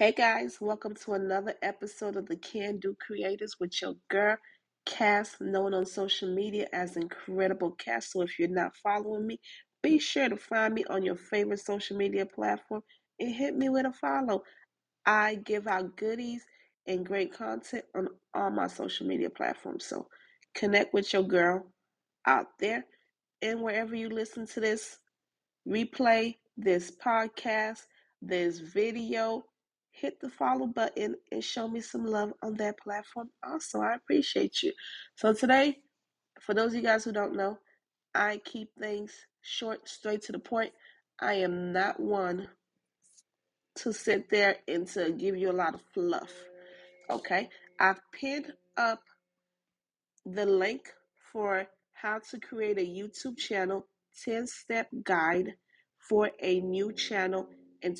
Hey guys, welcome to another episode of the Can Do Creators with your girl Cass, known on social media as Incredible Cass. So if you're not following me, be sure to find me on your favorite social media platform and hit me with a follow. I give out goodies and great content on all my social media platforms. So connect with your girl out there and wherever you listen to this replay, this podcast, this video, hit the follow button and show me some love on that platform. Also, I appreciate you. So, today, for those of you guys who don't know, I keep things short, straight to the point. I am not one to sit there and to give you a lot of fluff. Okay, I've pinned up the link for how to create a YouTube channel 10 step guide for a new channel in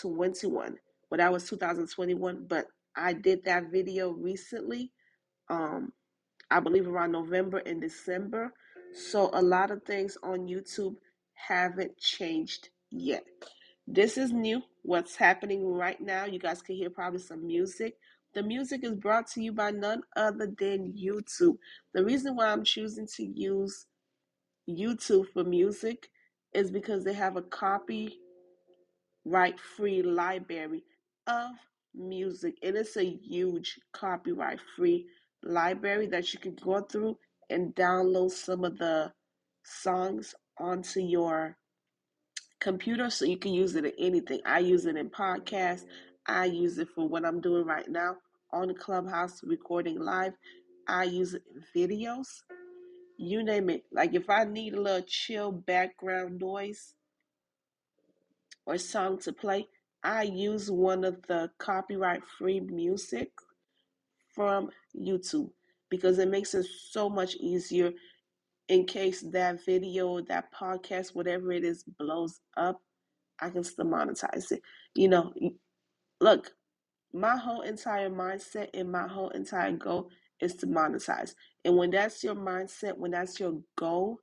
2021. Well, that was 2021, but I did that video recently. Um, I believe around November and December. So a lot of things on YouTube haven't changed yet. This is new. What's happening right now? You guys can hear probably some music. The music is brought to you by none other than YouTube. The reason why I'm choosing to use YouTube for music is because they have a copyright free library of music. And it's a huge copyright free library that you can go through and download some of the songs onto your computer so you can use it in anything. I use it in podcasts. I use it for what I'm doing right now on the Clubhouse recording live. I use it in videos. You name it. Like if I need a little chill background noise or song to play, I use one of the copyright free music from YouTube because it makes it so much easier in case that video, that podcast, whatever it is, blows up. I can still monetize it. You know, look, my whole entire mindset and my whole entire goal is to monetize. And when that's your mindset, when that's your goal,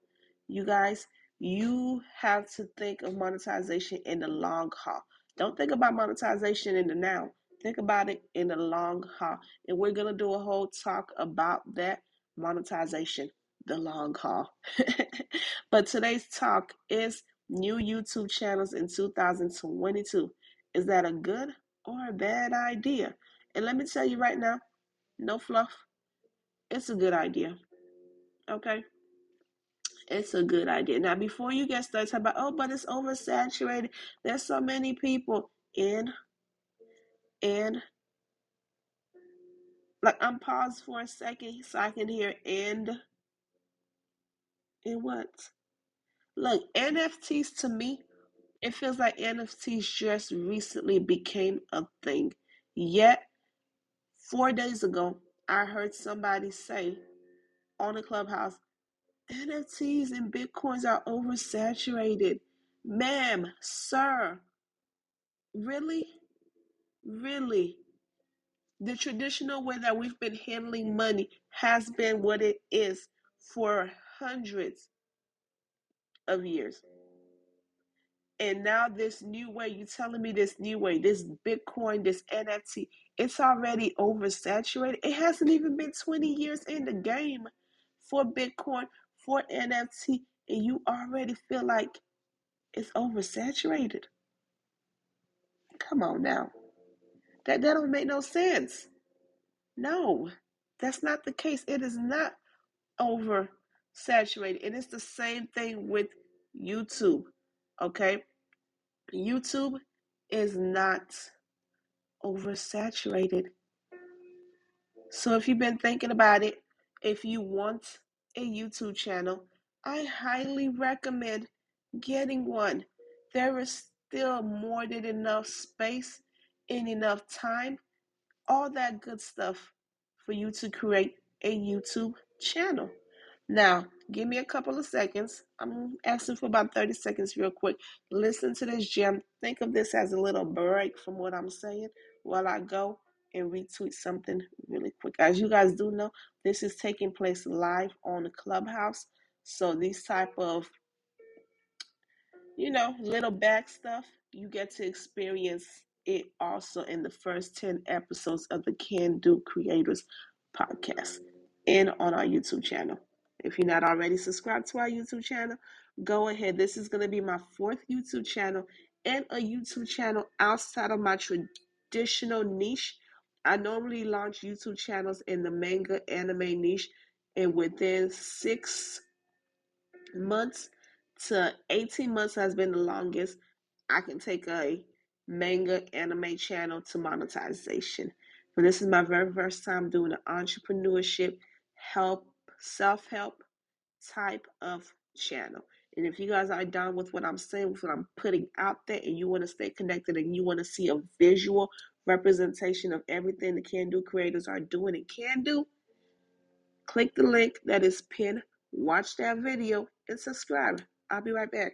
you guys, you have to think of monetization in the long haul. Don't think about monetization in the now. Think about it in the long haul. And we're going to do a whole talk about that monetization, the long haul. but today's talk is new YouTube channels in 2022. Is that a good or a bad idea? And let me tell you right now, no fluff. It's a good idea. Okay? It's a good idea. Now, before you get started talking about, oh, but it's oversaturated. There's so many people in, in, like, I'm paused for a second so I can hear and, and what? Look, NFTs to me, it feels like NFTs just recently became a thing. Yet, four days ago, I heard somebody say on the clubhouse, NFTs and Bitcoins are oversaturated. Ma'am, sir, really? Really? The traditional way that we've been handling money has been what it is for hundreds of years. And now this new way, you telling me this new way, this Bitcoin, this NFT, it's already oversaturated. It hasn't even been 20 years in the game for Bitcoin, for NFT, and you already feel like it's oversaturated. Come on now. That, that don't make no sense. No, that's not the case. It is not oversaturated. And it's the same thing with YouTube. Okay? YouTube is not oversaturated. So if you've been thinking about it, if you want a YouTube channel, I highly recommend getting one. There is still more than enough space and enough time, all that good stuff for you to create a YouTube channel. Now, give me a couple of seconds. I'm asking for about 30 seconds, real quick. Listen to this gem. Think of this as a little break from what I'm saying while I go and retweet something really quick. As you guys do know, this is taking place live on the Clubhouse. So these type of, you know, little back stuff you get to experience it also in the first 10 episodes of the Can Do Creators podcast and on our YouTube channel. If you're not already subscribed to our YouTube channel, go ahead. This is going to be my fourth YouTube channel and a YouTube channel outside of my traditional niche. I normally launch YouTube channels in the manga anime niche, and within six months to 18 months has been the longest I can take a manga anime channel to monetization. But this is my very first time doing an entrepreneurship help, self help type of channel. And if you guys are done with what I'm saying, with what I'm putting out there, and you want to stay connected and you want to see a visual representation of everything the Can Do creators are doing and can do, click the link that is pinned, watch that video, and subscribe. I'll be right back.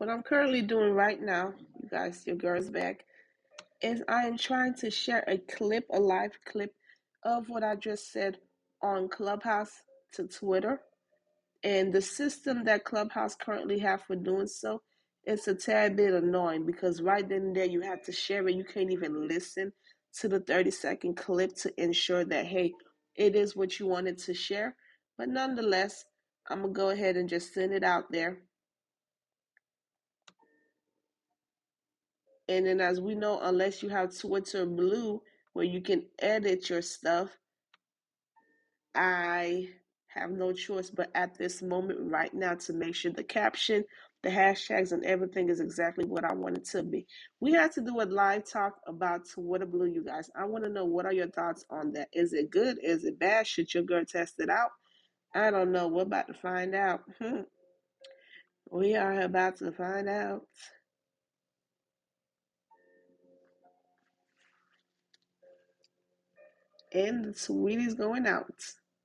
What I'm currently doing right now, you guys, your girl's back, is I am trying to share a clip, a live clip of what I just said on Clubhouse to Twitter. And the system that Clubhouse currently have for doing so, it's a tad bit annoying because right then and there you have to share it. You can't even listen to the 30 second clip to ensure that hey, it is what you wanted to share. But nonetheless, I'm gonna go ahead and just send it out there And then, as we know, unless you have Twitter Blue where you can edit your stuff, I have no choice but at this moment, right now, to make sure the caption, the hashtags, and everything is exactly what I want it to be. We had to do a live talk about Twitter Blue, you guys. I want to know what are your thoughts on that? Is it good? Is it bad? Should your girl test it out? I don't know. We're about to find out. we are about to find out. And the tweet is going out.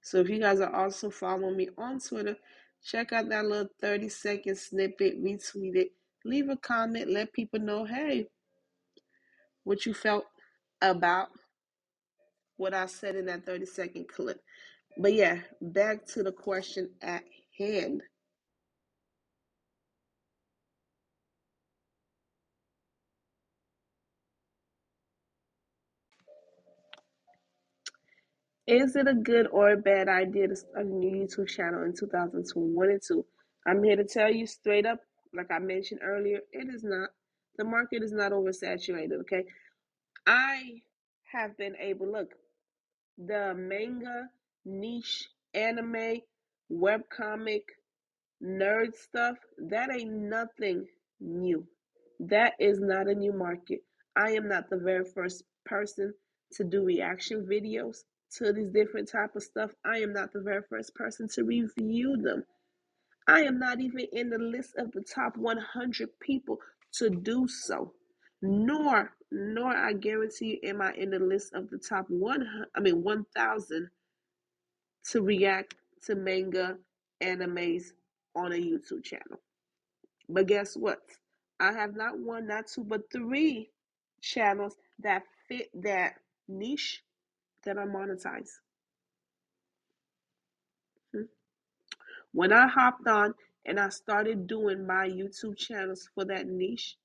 So if you guys are also following me on Twitter, check out that little 30 second snippet, retweet it, leave a comment, let people know, hey, what you felt about what I said in that 30 second clip. But yeah, back to the question at hand. Is it a good or a bad idea to start a new YouTube channel in 2022? I'm here to tell you straight up, like I mentioned earlier, it is not. The market is not oversaturated, okay? I have been able, look, the manga, niche, anime, webcomic, nerd stuff, that ain't nothing new. That is not a new market. I am not the very first person to do reaction videos to these different type of stuff, I am not the very first person to review them. I am not even in the list of the top 100 people to do so. Nor, nor I guarantee you, am I in the list of the top one. I mean 1,000 to react to manga animes on a YouTube channel. But guess what? I have not one, not two, but three channels that fit that niche that I monetize. Hmm. When I hopped on and I started doing my YouTube channels for that niche,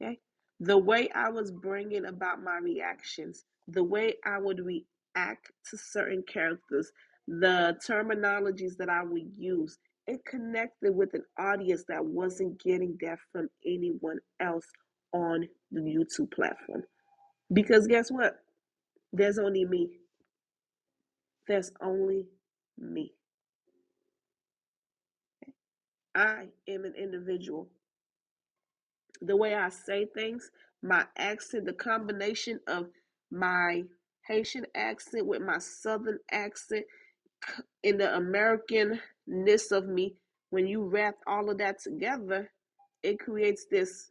okay, the way I was bringing about my reactions, the way I would react to certain characters, the terminologies that I would use, it connected with an audience that wasn't getting that from anyone else on the YouTube platform. Because guess what? There's only me. There's only me. I am an individual. The way I say things, my accent, the combination of my Haitian accent with my Southern accent, in the Americanness of me, when you wrap all of that together, it creates this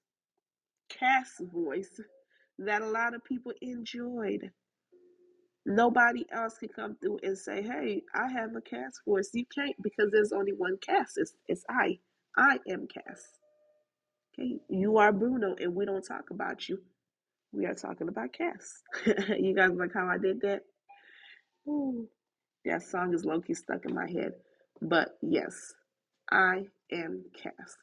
Cass voice that a lot of people enjoyed. Nobody else can come through and say, "Hey, I have a Cass force." You can't because there's only one Cass. It's, it's I. I am Cass. Okay, you are Bruno, and we don't talk about you. We are talking about Cass. you guys like how I did that? Ooh, that song is low key stuck in my head. But yes, I am Cass.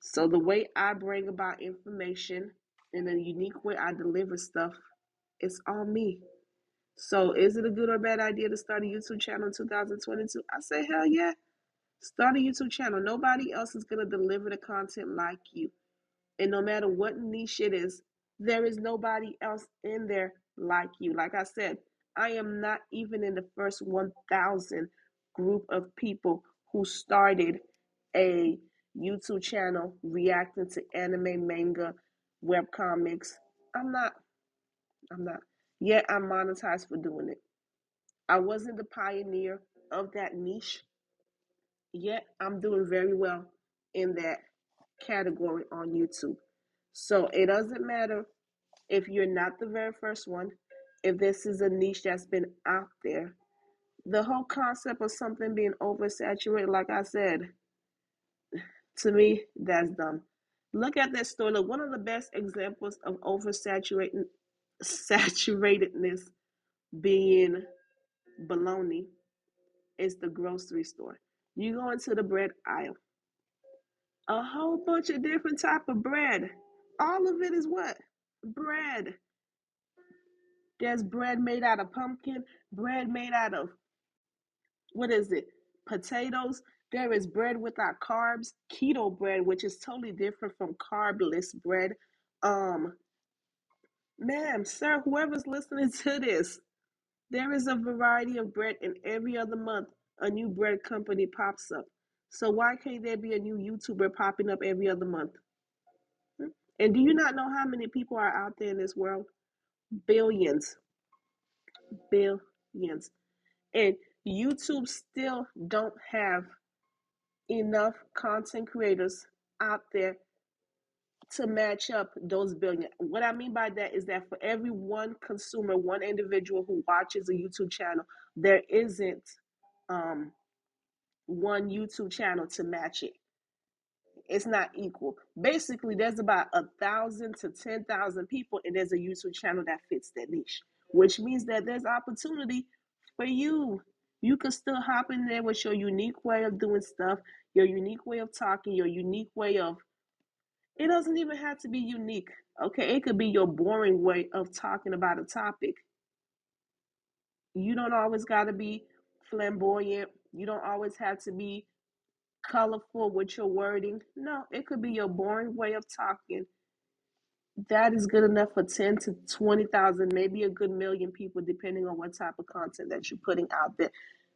So the way I bring about information in a unique way I deliver stuff, it's all me. So is it a good or bad idea to start a YouTube channel in 2022? I say hell yeah. Start a YouTube channel. Nobody else is gonna deliver the content like you. And no matter what niche it is, there is nobody else in there like you. Like I said, I am not even in the first 1,000 group of people who started a YouTube channel reacting to anime, manga, web comics. I'm not. I'm not. Yet I'm monetized for doing it. I wasn't the pioneer of that niche, yet I'm doing very well in that category on YouTube. So it doesn't matter if you're not the very first one, if this is a niche that's been out there. The whole concept of something being oversaturated, like I said, to me, that's dumb. Look at that story. Look, one of the best examples of oversaturated saturatedness being baloney is the grocery store. You go into the bread aisle, a whole bunch of different type of bread. All of it is what? Bread. There's bread made out of pumpkin, bread made out of what is it? Potatoes. There is bread without carbs, keto bread, which is totally different from carbless bread. Um, ma'am, sir, whoever's listening to this, there is a variety of bread, and every other month a new bread company pops up. So why can't there be a new YouTuber popping up every other month? Hmm? And do you not know how many people are out there in this world? Billions, billions. And YouTube still don't have enough content creators out there to match up those billion. What I mean by that is that for every one consumer, one individual who watches a YouTube channel, there isn't um, one YouTube channel to match it. It's not equal. Basically, there's about a thousand to ten thousand people, and there's a YouTube channel that fits that niche, which means that there's opportunity for you. You can still hop in there with your unique way of doing stuff, your unique way of talking, your unique way of it doesn't even have to be unique. Okay, it could be your boring way of talking about a topic. You don't always got to be flamboyant. You don't always have to be colorful with your wording. No, it could be your boring way of talking. That is good enough for 10 to 20,000, maybe a good million people, depending on what type of content that you're putting out there.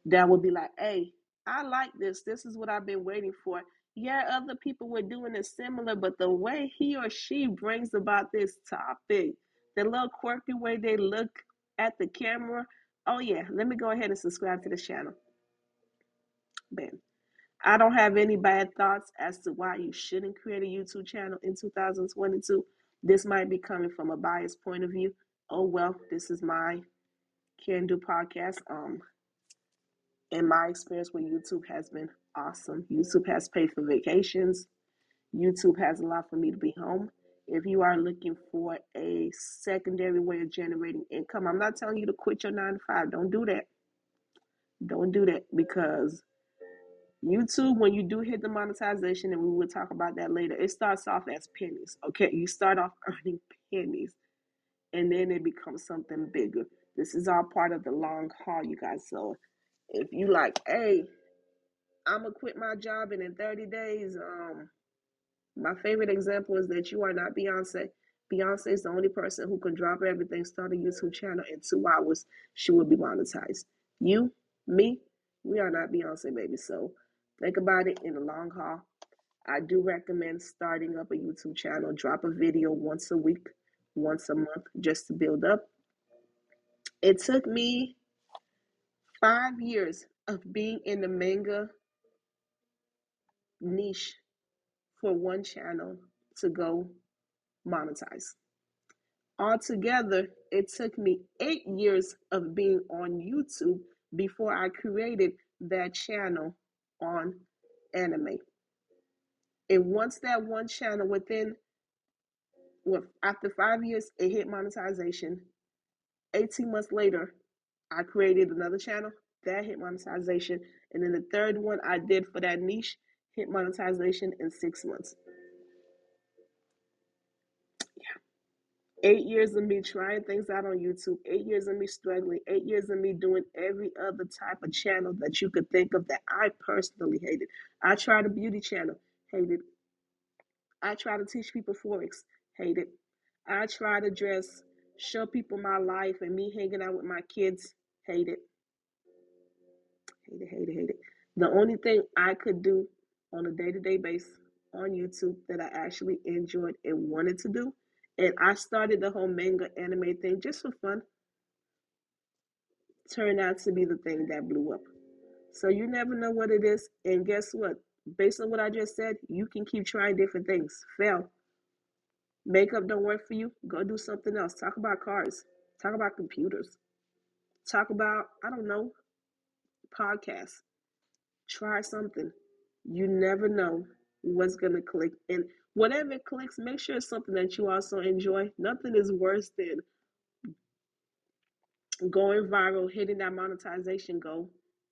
That would be like, hey, I like this. This is what I've been waiting for. Yeah, other people were doing it similar, but the way he or she brings about this topic, the little quirky way they look at the camera. Oh, yeah, let me go ahead and subscribe to the channel. Ben, I don't have any bad thoughts as to why you shouldn't create a YouTube channel in 2022. This might be coming from a biased point of view. Oh well, this is my Can Do podcast. Um, in my experience with YouTube has been awesome. YouTube has paid for vacations. YouTube has allowed for me to be home. If you are looking for a secondary way of generating income, I'm not telling you to quit your nine to five. Don't do that. Don't do that because YouTube, when you do hit the monetization, and we will talk about that later, it starts off as pennies. Okay, you start off earning pennies, and then it becomes something bigger. This is all part of the long haul, you guys. So if you like, hey, I'm gonna quit my job, and in 30 days, um, my favorite example is that you are not Beyonce. Beyonce is the only person who can drop everything, start a YouTube channel in two hours. She will be monetized. You, me, we are not Beyonce, baby. So think about it in the long haul. I do recommend starting up a YouTube channel. Drop a video once a week, once a month, just to build up. It took me five years of being in the manga niche for one channel to go monetize. Altogether, it took me eight years of being on YouTube before I created that channel on anime. And once that one channel within well, after five years, it hit monetization. 18 months later, I created another channel that hit monetization. And then the third one I did for that niche hit monetization in six months. Yeah. Eight years of me trying things out on YouTube, eight years of me struggling, eight years of me doing every other type of channel that you could think of that I personally hated. I tried a beauty channel, hated. I tried to teach people Forex, hated. I tried to dress, show people my life and me hanging out with my kids, hated. Hated, hated, hated. The only thing I could do on a day to day basis on YouTube that I actually enjoyed and wanted to do. And I started the whole manga anime thing just for fun. Turned out to be the thing that blew up. So you never know what it is. And guess what? Based on what I just said, you can keep trying different things. Fail. Makeup don't work for you. Go do something else. Talk about cars. Talk about computers. Talk about, I don't know, podcasts. Try something. You never know what's going to click. And whatever clicks, make sure it's something that you also enjoy. Nothing is worse than going viral, hitting that monetization goal,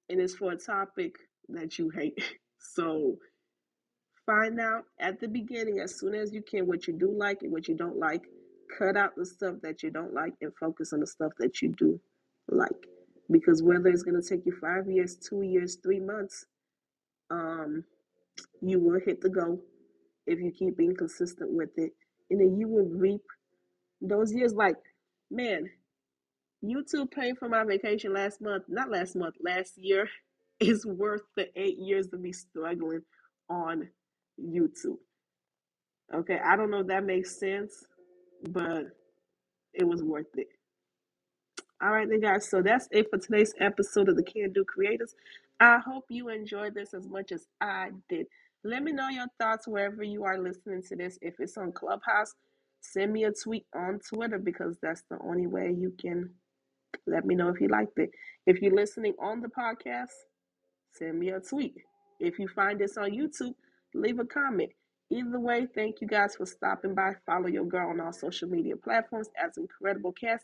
and it's for a topic that you hate. So find out at the beginning, as soon as you can, what you do like and what you don't like. Cut out the stuff that you don't like and focus on the stuff that you do like. Because whether it's going to take you five years, two years, three months, um, you will hit the goal if you keep being consistent with it. And then you will reap those years. Like, man, YouTube paying for my vacation last month, not last month, last year, is worth the eight years of me struggling on YouTube. Okay, I don't know if that makes sense, but it was worth it. All right, then, guys. So that's it for today's episode of the Can Do Creators. I hope you enjoyed this as much as I did. Let me know your thoughts wherever you are listening to this. If it's on Clubhouse, send me a tweet on Twitter because that's the only way you can let me know if you liked it. If you're listening on the podcast, send me a tweet. If you find this on YouTube, leave a comment. Either way, thank you guys for stopping by. Follow your girl on all social media platforms as Incredible Cass.